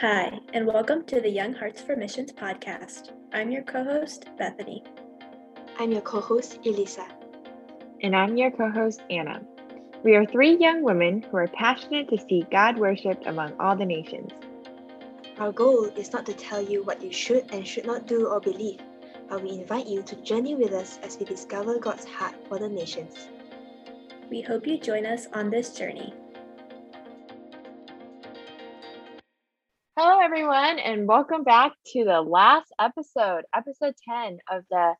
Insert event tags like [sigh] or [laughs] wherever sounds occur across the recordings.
Hi, and welcome to the Young Hearts for Missions podcast. I'm your co host, Bethany. I'm your co host, Elisa. And I'm your co host, Anna. We are three young women who are passionate to see God worshipped among all the nations. Our goal is not to tell you what you should and should not do or believe, but we invite you to journey with us as we discover God's heart for the nations. We hope you join us on this journey. Everyone, and welcome back to the last episode, episode 10 of the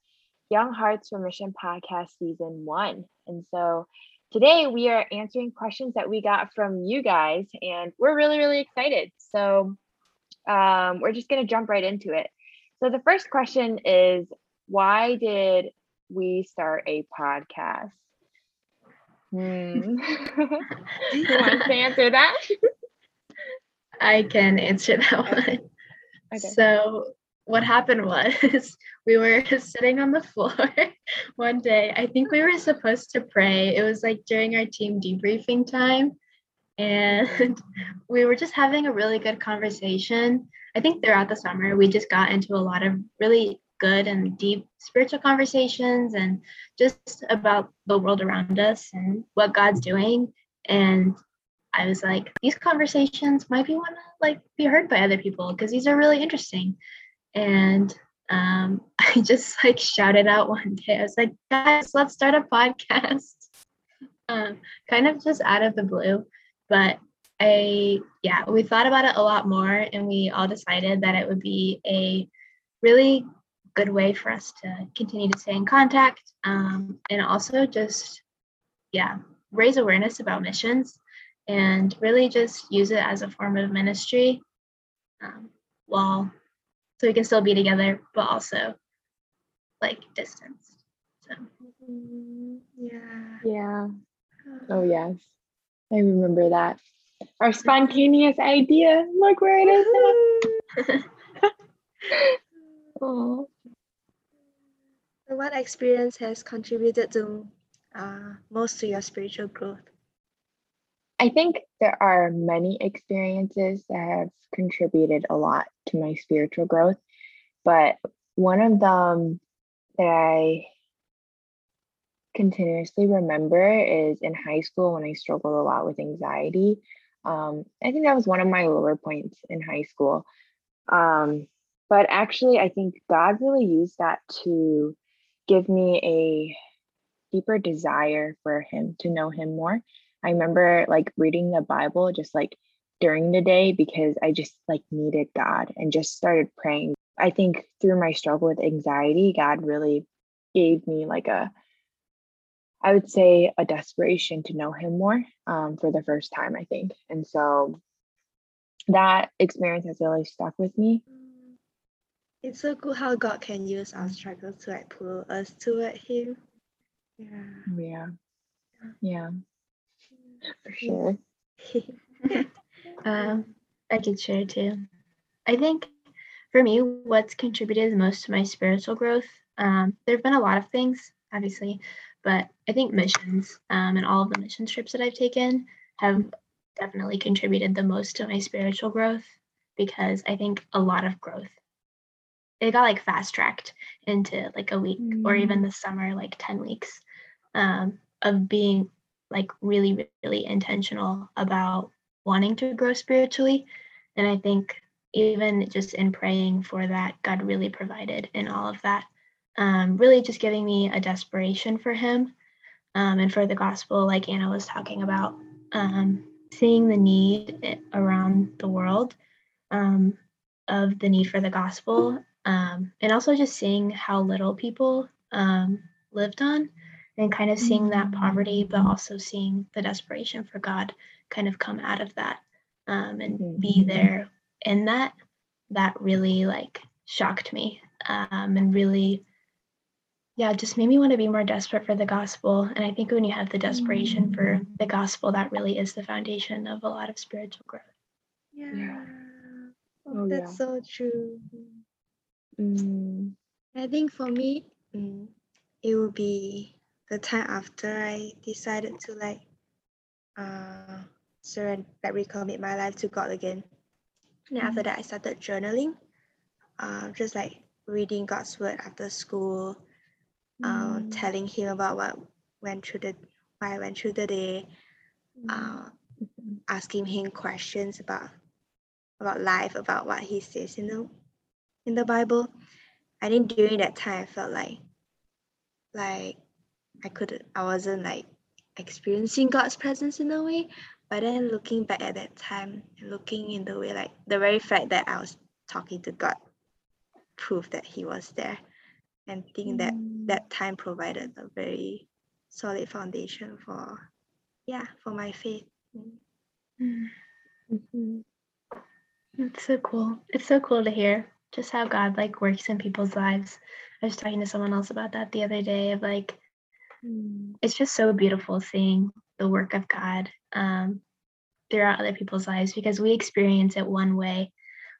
Young Hearts for Mission podcast, season one. And so today we are answering questions that we got from you guys, and we're really, really excited. So um, we're just going to jump right into it. So the first question is Why did we start a podcast? Hmm. Do you want to answer that? [laughs] I can answer that one. Okay. So what happened was [laughs] we were [laughs] sitting on the floor [laughs] one day. I think we were supposed to pray. It was like during our team debriefing time. And we were just having a really good conversation. I think throughout the summer, we just got into a lot of really good and deep spiritual conversations and just about the world around us and what God's doing. And I was like, these conversations might be want to like be heard by other people because these are really interesting. And um, [laughs] I just like shouted out one day, I was like, guys, let's start a podcast. [laughs] um, kind of just out of the blue. But I, yeah, we thought about it a lot more and we all decided that it would be a really good way for us to continue to stay in contact um, and also just, yeah, raise awareness about missions and really just use it as a form of ministry um, while so we can still be together but also like distance so. Yeah. Yeah. Oh yes. I remember that. Our spontaneous idea. Look where it is. Oh. [laughs] [laughs] so what experience has contributed to uh, most to your spiritual growth I think there are many experiences that have contributed a lot to my spiritual growth, but one of them that I continuously remember is in high school when I struggled a lot with anxiety. Um, I think that was one of my lower points in high school. Um, but actually, I think God really used that to give me a deeper desire for Him, to know Him more. I remember like reading the Bible just like during the day because I just like needed God and just started praying. I think through my struggle with anxiety, God really gave me like a, I would say, a desperation to know Him more um, for the first time, I think. And so that experience has really stuck with me. It's so cool how God can use our struggles to like pull us toward Him. Yeah. Yeah. Yeah for sure. [laughs] um, I could share too. I think for me, what's contributed most to my spiritual growth, um, there have been a lot of things, obviously, but I think missions um, and all of the mission trips that I've taken have definitely contributed the most to my spiritual growth because I think a lot of growth. It got like fast tracked into like a week mm. or even mm. the summer, like 10 weeks um, of being like really really intentional about wanting to grow spiritually. And i think even just in praying for that god really provided in all of that um, really just giving me a desperation for him. Um, and for the gospel like anna was talking about um, seeing the need around the world um, of the need for the gospel um, and also just seeing how little people um, lived on and kind of seeing that poverty, but also seeing the desperation for God kind of come out of that um, and mm-hmm. be there in that, that really like shocked me um, and really, yeah, just made me want to be more desperate for the gospel. And I think when you have the desperation for mm-hmm. the gospel, that really is the foundation of a lot of spiritual growth. Yeah. yeah. Oh, that's yeah. so true. Mm. I think for me, mm, it would be the time after I decided to like uh surrender like recommit my life to God again. And after that, I started journaling, um, just like reading God's word after school, um, telling him about what went through the what I went through the day, uh, asking him questions about about life, about what he says in the in the Bible. I think during that time I felt like like I couldn't, I wasn't like experiencing God's presence in a way. But then looking back at that time, looking in the way like the very fact that I was talking to God proved that he was there. And think that that time provided a very solid foundation for yeah, for my faith. Mhm. It's so cool. It's so cool to hear just how God like works in people's lives. I was talking to someone else about that the other day of like Mm. It's just so beautiful seeing the work of God um, throughout other people's lives because we experience it one way,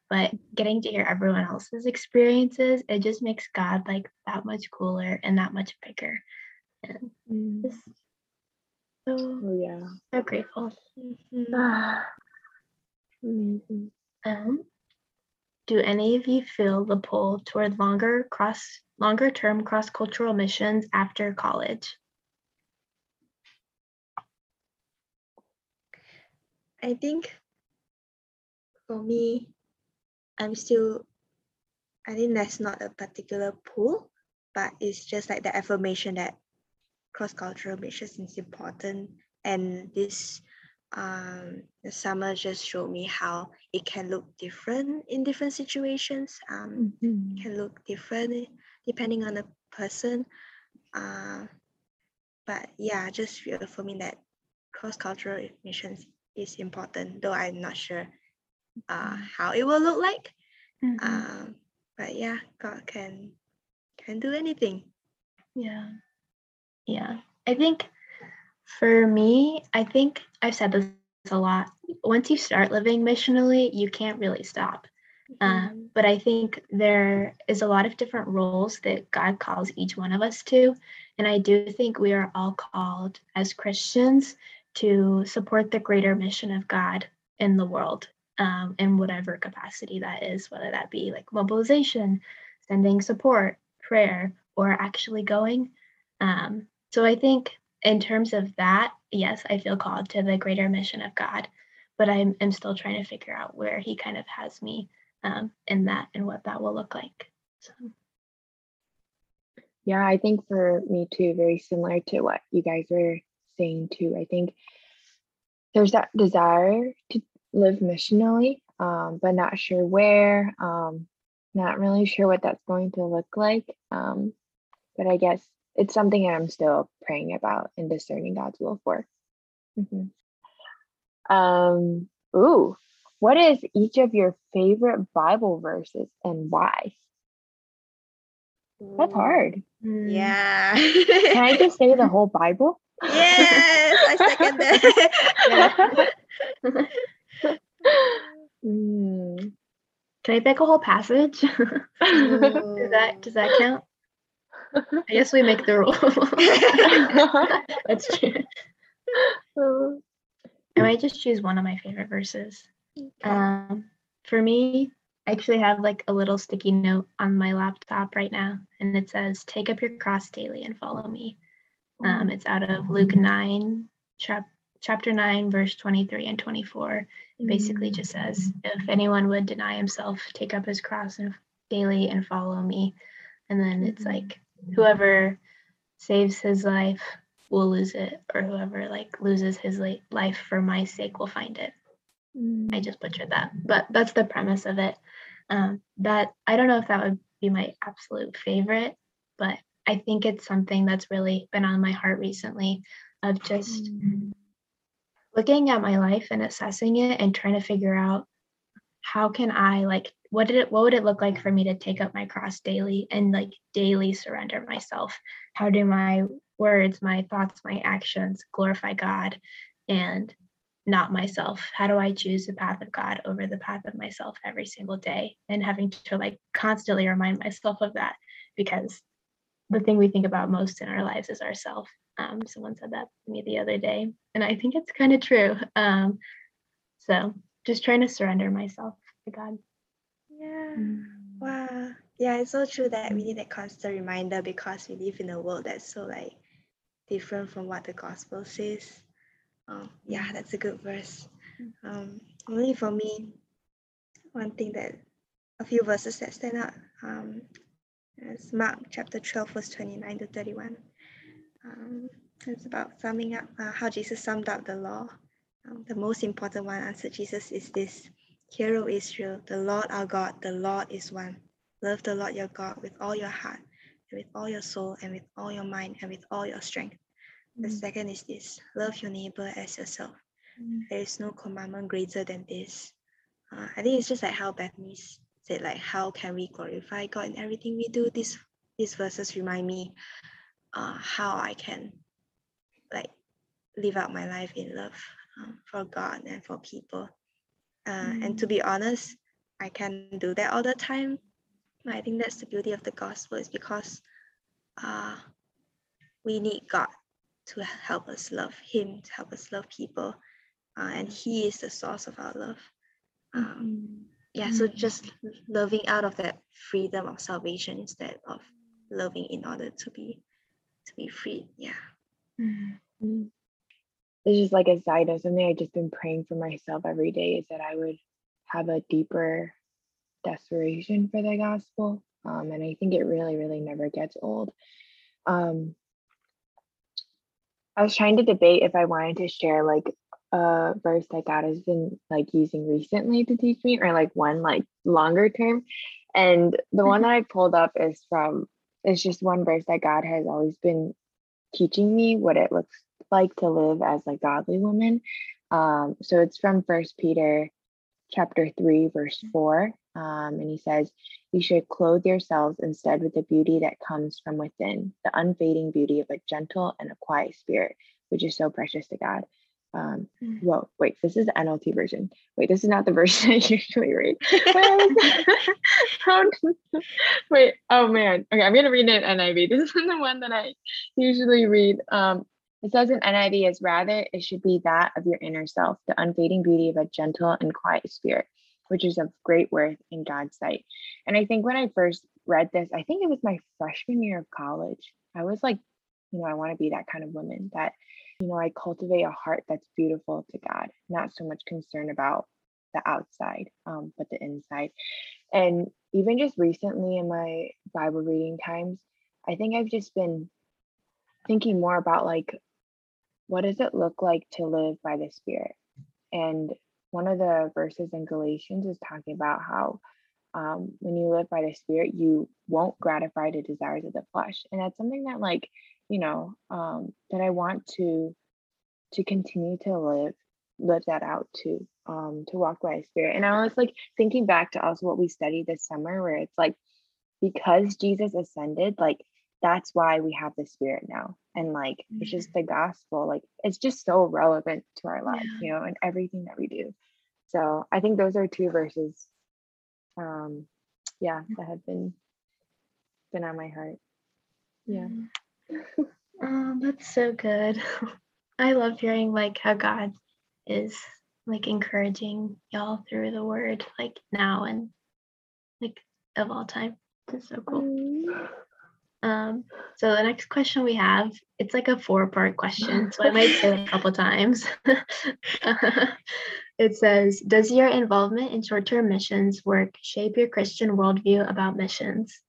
but getting to hear everyone else's experiences, it just makes God like that much cooler and that much bigger. And Mm. just so Oh yeah. so grateful. Mhm. [sighs] Ah, Amazing. Um, do any of you feel the pull toward longer cross longer term cross cultural missions after college? I think for me, I'm still, I think that's not a particular pull, but it's just like the affirmation that cross cultural missions is important. And this um, the summer just showed me how it can look different in different situations. Um, Mhm. can look different depending on the person. Uh, but yeah, just reaffirming that cross-cultural missions is important, though I'm not sure uh, how it will look like. Mhm. Um, but yeah, God can can do anything. Yeah. Yeah. I think for me, I think I've said this a lot. Once you start living missionally, you can't really stop. Uh, but I think there is a lot of different roles that God calls each one of us to. And I do think we are all called as Christians to support the greater mission of God in the world um, in whatever capacity that is, whether that be like mobilization, sending support, prayer, or actually going. Um, so I think in terms of that, yes, I feel called to the greater mission of God, but I'm, I'm still trying to figure out where He kind of has me um, in that and what that will look like. So, Yeah, I think for me too, very similar to what you guys were saying too. I think there's that desire to live missionally, um, but not sure where, um, not really sure what that's going to look like. Um, but I guess it's something that I'm still praying about and discerning God's will for. Mhm. Um, ooh, what is each of your favorite Bible verses and why? That's hard. mm, Yeah. Can I just say the whole Bible? yes, I second [laughs] that. [laughs] Mm. Can I pick a whole passage? [laughs] does that does that count? I guess we make the rule. [laughs] That's true. I might just choose one of my favorite verses. Um, for me, I actually have like a little sticky note on my laptop right now, and it says, "Take up your cross daily and follow me." Um, it's out of Luke nine, chap- chapter nine, verse twenty-three and twenty-four. It basically just says, "If anyone would deny himself, take up his cross and daily and follow me." And then it's Mhm. like, whoever saves his life will lose it, or whoever like loses his li- life for my sake will find it. I just butchered that, but that's the premise of it. Um, that I don't know if that would be my absolute favorite, but I think it's something that's really been on my heart recently of just looking at my life and assessing it and trying to figure out how can I like what did it what would it look like for me to take up my cross daily and like daily surrender myself? How do my words, my thoughts, my actions glorify God and not myself? How do I choose the path of God over the path of myself every single day? And having to like constantly remind myself of that because the thing we think about most in our lives is ourself. Um, someone said that to me the other day, and I think it's kind of true. Um, so just trying to surrender myself to God. Yeah. Mm. Wow. Yeah, it's so true that we need that constant reminder because we live in a world that's so like different from what the gospel says. Um, yeah, that's a good verse. Um, only for me, one thing that a few verses that stand out um, is Mark chapter 12, verse 29 to 31. Um, it's about summing up uh, how Jesus summed up the law. Um, the most important one answered Jesus is this Hear, O Israel, the Lord our God, the Lord is one. Love the Lord your God with all your heart, and with all your soul, and with all your mind, and with all your strength. The Mm. second is this love your neighbor as yourself. Mm. There is no commandment greater than this. Uh, I think it's just like how Bethany said, like, how can we glorify God in everything we do? These, these verses remind me uh, how I can like live out my life in love for God and for people. Uh, And to be honest, I can do that all the time. I think that's the beauty of the gospel is because uh, we need God to help us love Him, to help us love people. Uh, and He is the source of our love. Um, yeah, so just loving out of that freedom of salvation instead of loving in order to be to be free. Yeah. Mm. Mm. is like a side note, something I've just been praying for myself every day is that I would have a deeper desperation for the gospel. Um, and I think it really, really never gets old. Um, I was trying to debate if I wanted to share like a verse that God has been like using recently to teach me, or like one like longer term. And the one that I pulled up is from it's just one verse that God has always been teaching me what it looks like to live as a godly woman. Um, so it's from First Peter chapter 3 verse 4 um, and he says you should clothe yourselves instead with the beauty that comes from within the unfading beauty of a gentle and a quiet spirit which is so precious to god. Um, Mm. whoa wait this is the nlt version. Wait this is not the version [laughs] i usually read. Wait, [laughs] [laughs] wait oh man. Okay i'm gonna read it in niv this is the one that i usually read. Um, it says in NIV is rather it should be that of your inner self, the unfading beauty of a gentle and quiet spirit, which is of great worth in God's sight. And I think when I first read this, I think it was my freshman year of college. I was like, you know, I want to be that kind of woman that, you know, I cultivate a heart that's beautiful to God, not so much concerned about the outside, um, but the inside. And even just recently in my Bible reading times, I think I've just been thinking more about like what does it look like to live by the spirit? And one of the verses in galatians is talking about how um, when you live by the spirit you won't gratify the desires of the flesh. And that's something that like you know um, that i want to to continue to live live that out too um, to walk by spirit. And i was like thinking back to also what we studied this summer where it's like because jesus ascended like that's why we have the spirit now. And like it's just mm. the gospel like it's just so relevant to our lives you know and everything that we do. So i think those are two verses um yeah that have been been on my heart. Yeah. Oh, that's so good. [laughs] I love hearing like how God is like encouraging y'all through the word like now and like of all time. It's so cool. Mm. Um, so the next question we have, it's like a four-part question, so I might [laughs] say it a couple times. [laughs] it says, Does your involvement in short-term missions work shape your Christian worldview about missions?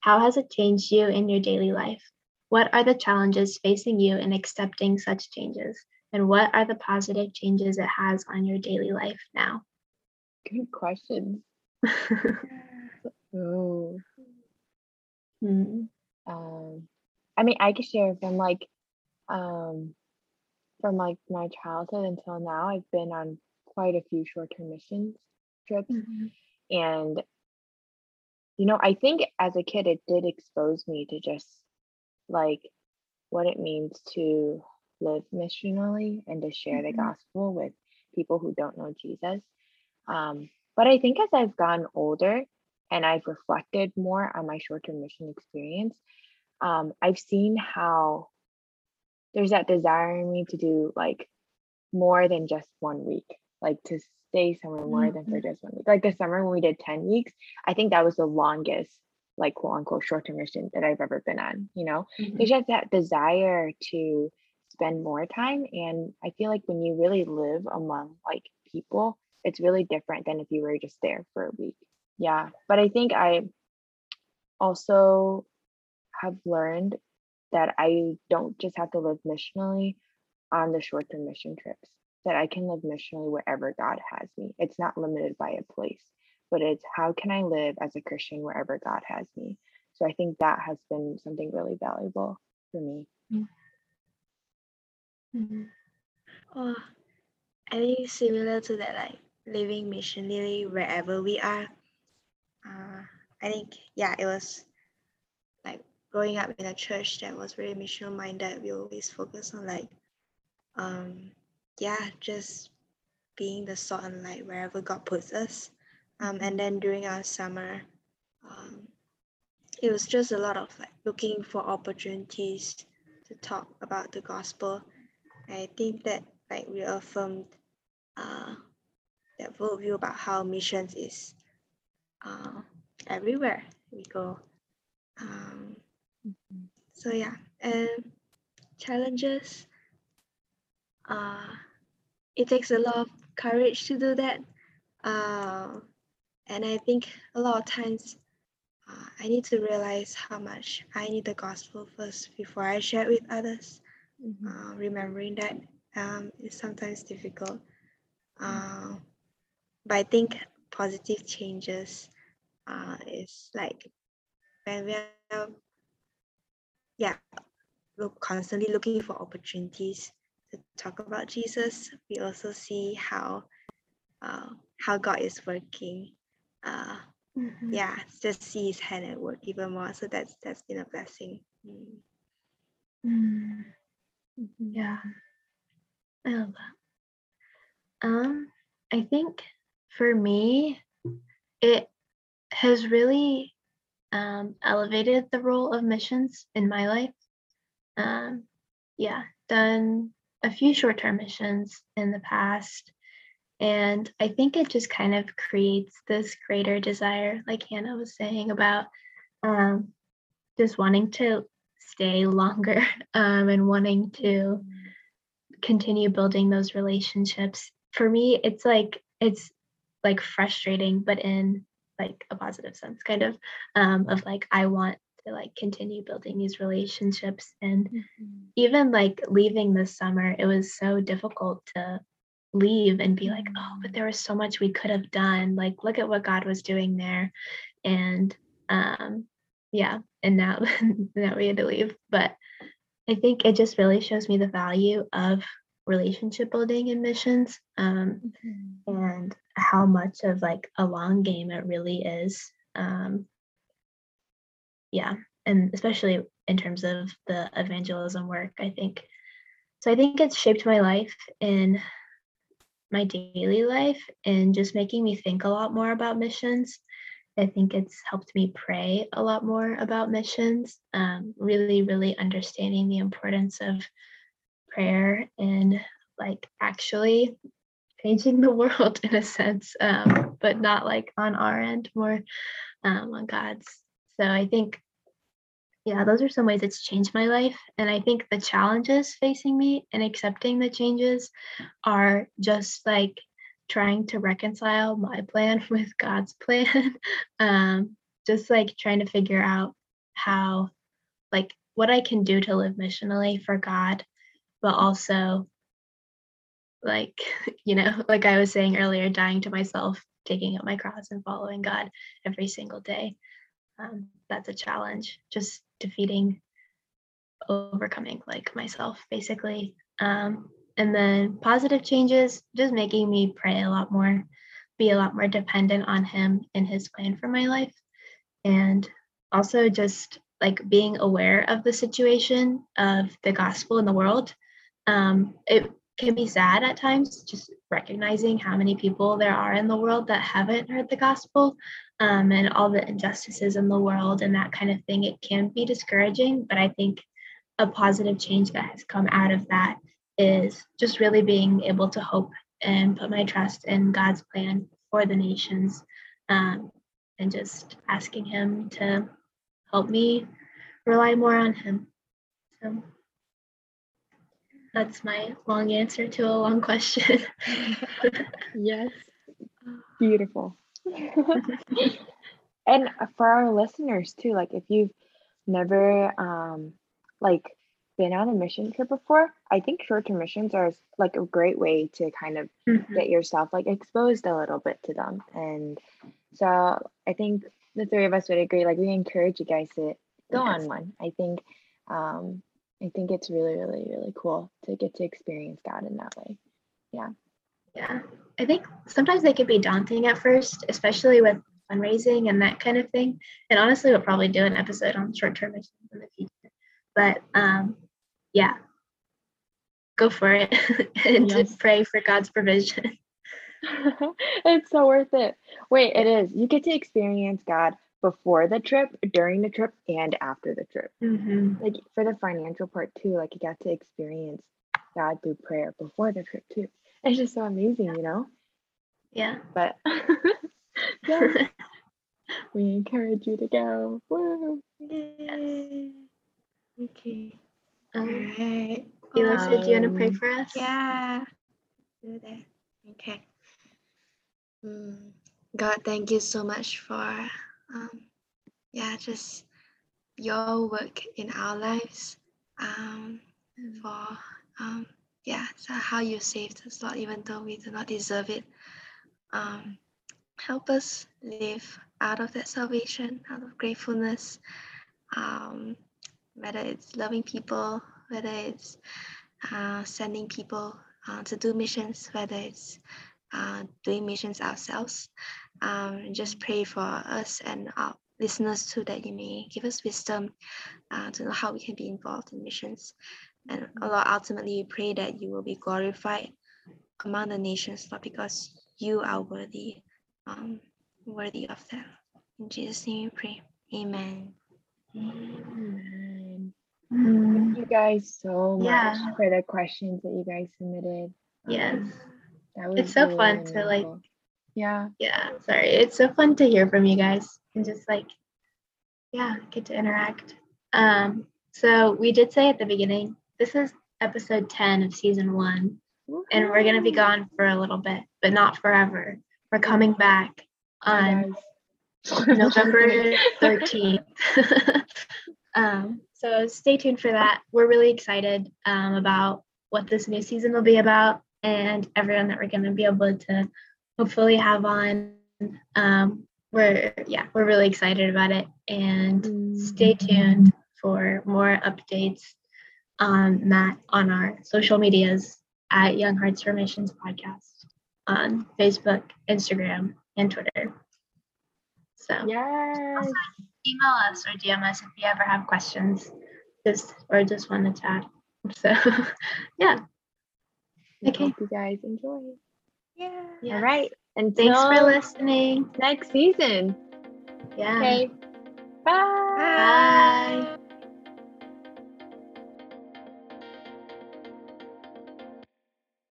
How has it changed you in your daily life? What are the challenges facing you in accepting such changes? And what are the positive changes it has on your daily life now? good questions [laughs] oh Hmm. Um i mean i could share from like um from like my childhood until now i've been on quite a few short-term missions trips Mhm. and you know i think as a kid it did expose me to just like what it means to live missionally and to share the Mhm. gospel with people who don't know jesus um, but i think as i've gotten older and i've reflected more on my short-term mission experience um, i've seen how there's that desire in me to do like more than just one week like to stay somewhere more than for just one week. Like the summer when we did 10 weeks, I think that was the longest, like quote unquote short term mission that I've ever been on, you know? Mhm. It's just that desire to spend more time. And I feel like when you really live among like people, it's really different than if you were just there for a week. Yeah. But I think I also have learned that I don't just have to live missionally on the short term mission trips, that I can live missionally wherever God has me. It's not limited by a place, but it's how can I live as a Christian wherever God has me. So I think that has been something really valuable for me. Mhm. Oh, I think similar to that, like living missionally wherever we are. Uh, I think yeah, it was like growing up in a church that was very mission minded. We always focus on like, um, yeah, just being the salt and light wherever God puts us. Um, and then during our summer, um, it was just a lot of like looking for opportunities to talk about the gospel. I think that like reaffirmed uh, that worldview about how missions is uh, everywhere we go. Um, so yeah, and challenges. Uh, it takes a lot of courage to do that. Uh, and I think a lot of times uh, I need to realize how much I need the gospel first before I share it with others. Uh, remembering that um, is sometimes difficult. Uh, but I think positive changes uh, is like when we are, yeah, look constantly looking for opportunities to talk about Jesus. We also see how uh, how God is working. Uh, Mhm. yeah, just see His hand at work even more. So that's that's been a blessing. Mm. Mm. Yeah, I love that. Um, I think for me, it has really um, elevated the role of missions in my life. Um, yeah, done a few short term missions in the past. And I think it just kind of creates this greater desire, like Anna was saying, about um, just wanting to stay longer [laughs] um, and wanting to continue building those relationships. For me, it's like it's like frustrating, but in like a positive sense, kind of um, of like I want to like continue building these relationships and even like leaving this summer, it was so difficult to leave and be like, oh, but there was so much we could have done. Like, look at what God was doing there. And um, yeah, and now [laughs] now we had to leave. But I think it just really shows me the value of relationship building and missions um, and how much of like a long game it really is. Um, yeah, and especially in terms of the evangelism work, I think. So I think it's shaped my life in my daily life and just making me think a lot more about missions. I think it's helped me pray a lot more about missions, um, really, really understanding the importance of prayer and like actually changing the [laughs] world in a sense, um, but not like on our end, more um, on God's. So I think, yeah, those are some ways it's changed my life. And I think the challenges facing me and accepting the changes are just like trying to reconcile my plan [laughs] with God's plan. um, just like trying to figure out how, like, what I can do to live missionally for God, but also, like, [laughs] you know, like I was saying earlier, dying to myself, taking up my cross and following God every single day. Um, that's a challenge, just defeating, overcoming like myself, basically. Um, and then positive changes, just making me pray a lot more, be a lot more dependent on Him and His plan for my life. And also just like being aware of the situation of the gospel in the world. Um, it can be sad at times, just recognizing how many people there are in the world that haven't heard the gospel um, and all the injustices in the world and that kind of thing. It can be discouraging, but I think a positive change that has come out of that is just really being able to hope and put my trust in God's plan for the nations um, and just asking Him to help me rely more on Him. So that's my long answer to a long question. [laughs] yes. Beautiful. [laughs] and for our listeners too, like if you've never um like been on a mission trip before, I think short-term missions are like a great way to kind of Mhm. get yourself like exposed a little bit to them. And so I think the three of us would agree, like we encourage you guys to go Yes. on one. I think um I think it's really, really, really cool to get to experience God in that way. Yeah. Yeah. I think sometimes they can be daunting at first, especially with fundraising and that kind of thing. And honestly, we'll probably do an episode on short term missions in the future. But um, yeah, go for it [laughs] and Yes. to pray for God's provision. [laughs] it's so worth it. Wait, it is. You get to experience God before the trip, during the trip, and after the trip. hmm Like for the financial part too, like you got to experience God through prayer before the trip too. [laughs] It's just so amazing, you know? Yeah. But [laughs] yeah, [laughs] we encourage you to go. Woo. Yay. Okay. Um, Alright. Elisa, do you want to pray Um, for us? Yeah. Do that. Okay. Mm. God, thank you so much for um yeah, just your work in our lives. Um for um yeah, so how you saved us, Lord, even though we do not deserve it. Um help us live out of that salvation, out of gratefulness. Um whether it's loving people, whether it's uh, sending people uh, to do missions, whether it's uh, doing missions ourselves. Um, just pray for us and our listeners too that you may give us wisdom uh, to know how we can be involved in missions. And uh, Lord, ultimately, we pray that you will be glorified among the nations, Lord, because you are worthy, um, worthy of that. In Jesus' name we pray. Amen. Amen. Thank you guys so much Yeah. for the questions that you guys submitted. Yes. Um, that was It's so really, fun really to, like, meaningful. Yeah. Yeah. Sorry. It's so fun to hear from you guys and just like, yeah, get to interact. Um, so we did say at the beginning, this is episode 10 of season one, and we're going to be gone for a little bit, but not forever. We're coming back on. November [laughs] 13th. [laughs] um, so stay tuned for that. We're really excited um, about what this new season will be about and everyone that we're going to be able to hopefully have on. Um, we're, yeah, we're really excited about it. And stay tuned for more updates on that on our social medias at Young Hearts for Missions Podcast on Facebook, Instagram, and Twitter. So Yes. email us or DM us if you ever have questions, just or just want to chat. So [laughs] yeah, Okay. Hope you guys enjoy. Yeah. yeah. All right. And Thanks for listening. next season. Yeah. Okay. Bye. Bye.